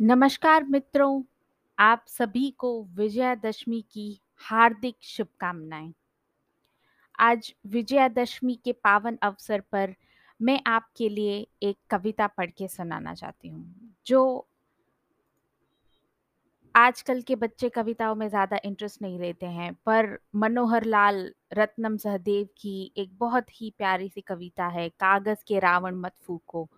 नमस्कार मित्रों, आप सभी को विजयादशमी की हार्दिक शुभकामनाएँ। आज विजयादशमी के पावन अवसर पर मैं आपके लिए एक कविता पढ़ के सुनाना चाहती हूँ, जो आजकल के बच्चे कविताओं में ज़्यादा इंटरेस्ट नहीं लेते हैं, पर मनोहर लाल रत्नम सहदेव की एक बहुत ही प्यारी-सी कविता है, कागज़ के रावण मत फूको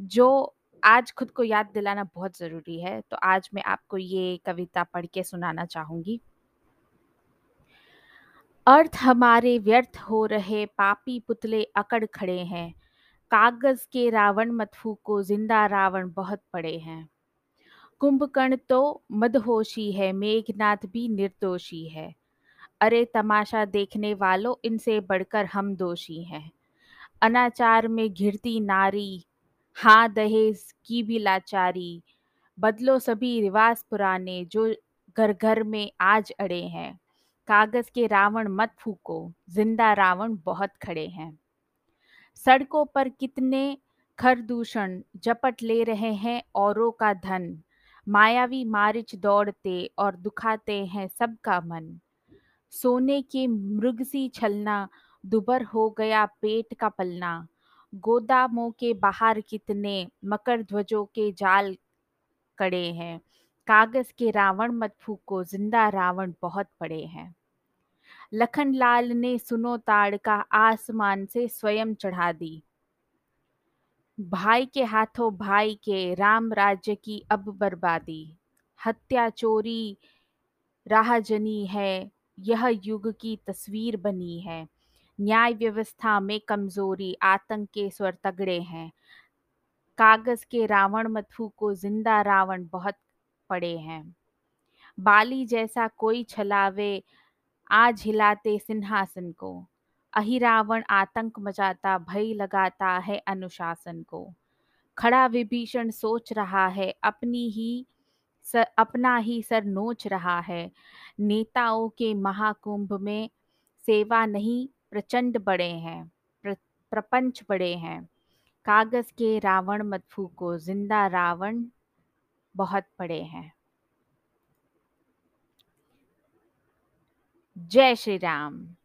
जो आज खुद को याद दिलाना बहुत ज़रूरी है, तो आज मैं आपको ये कविता पढ़ के सुनाना चाहूँगी। अर्थ हमारे व्यर्थ हो रहे पापी पुतले अकड़ खड़े हैं, कागज़ के रावण मत फूँको ज़िंदा रावण बहुत पड़े हैं। कुंभकर्ण तो मदहोशी है, मेघनाथ भी निर्दोषी है। अरे तमाशा देखने वालों इनसे बढ़कर हम दोषी हैं। अनाचार में घिरती नारी, हाँ दहेज की भी लाचारी, बदलो सभी रिवाज पुराने जो घर-घर में आज अड़े हैं। कागज़ के रावण मत फूको ज़िंदा रावण बहुत खड़े हैं। सड़कों पर कितने खरदूषण झपट ले रहे हैं औरों का धन, मायावी मारिच दौड़ते और दुखाते हैं सबका मन। सोने के मृग सी छलना, दुबर हो गया पेट का पलना, गोदामों के बाहर कितने मकर ध्वजों के जाल कड़े हैं। कागज़ के रावण मत फूँको, ज़िंदा रावण बहुत पड़े हैं। लखनलाल ने सुनो ताड़ का आसमान से स्वयं चढ़ा दी। भाई के हाथों भाई के राम राज्य की अब बर्बादी। हत्या चोरी राहजनी है, यह युग की तस्वीर बनी है। न्याय व्यवस्था में कमज़ोरी, आतंक के स्वर तगड़े हैं। कागज़ के रावण मत को ज़िंदा रावण बहुत पड़े हैं। बाली जैसा कोई छलावे, आज हिलाते सिंहासन को। अहिरावण आतंक मचाता, भय लगाता है अनुशासन को। खड़ा विभीषण सोच रहा है, अपनी ही सर अपना ही सर नोच रहा है। नेताओं के महाकुंभ में सेवा नहीं प्रचंड बड़े हैं, प्र प्रपंच बड़े हैं। कागज़ के रावण मत को ज़िंदा रावण बहुत बड़े हैं। जय श्री राम।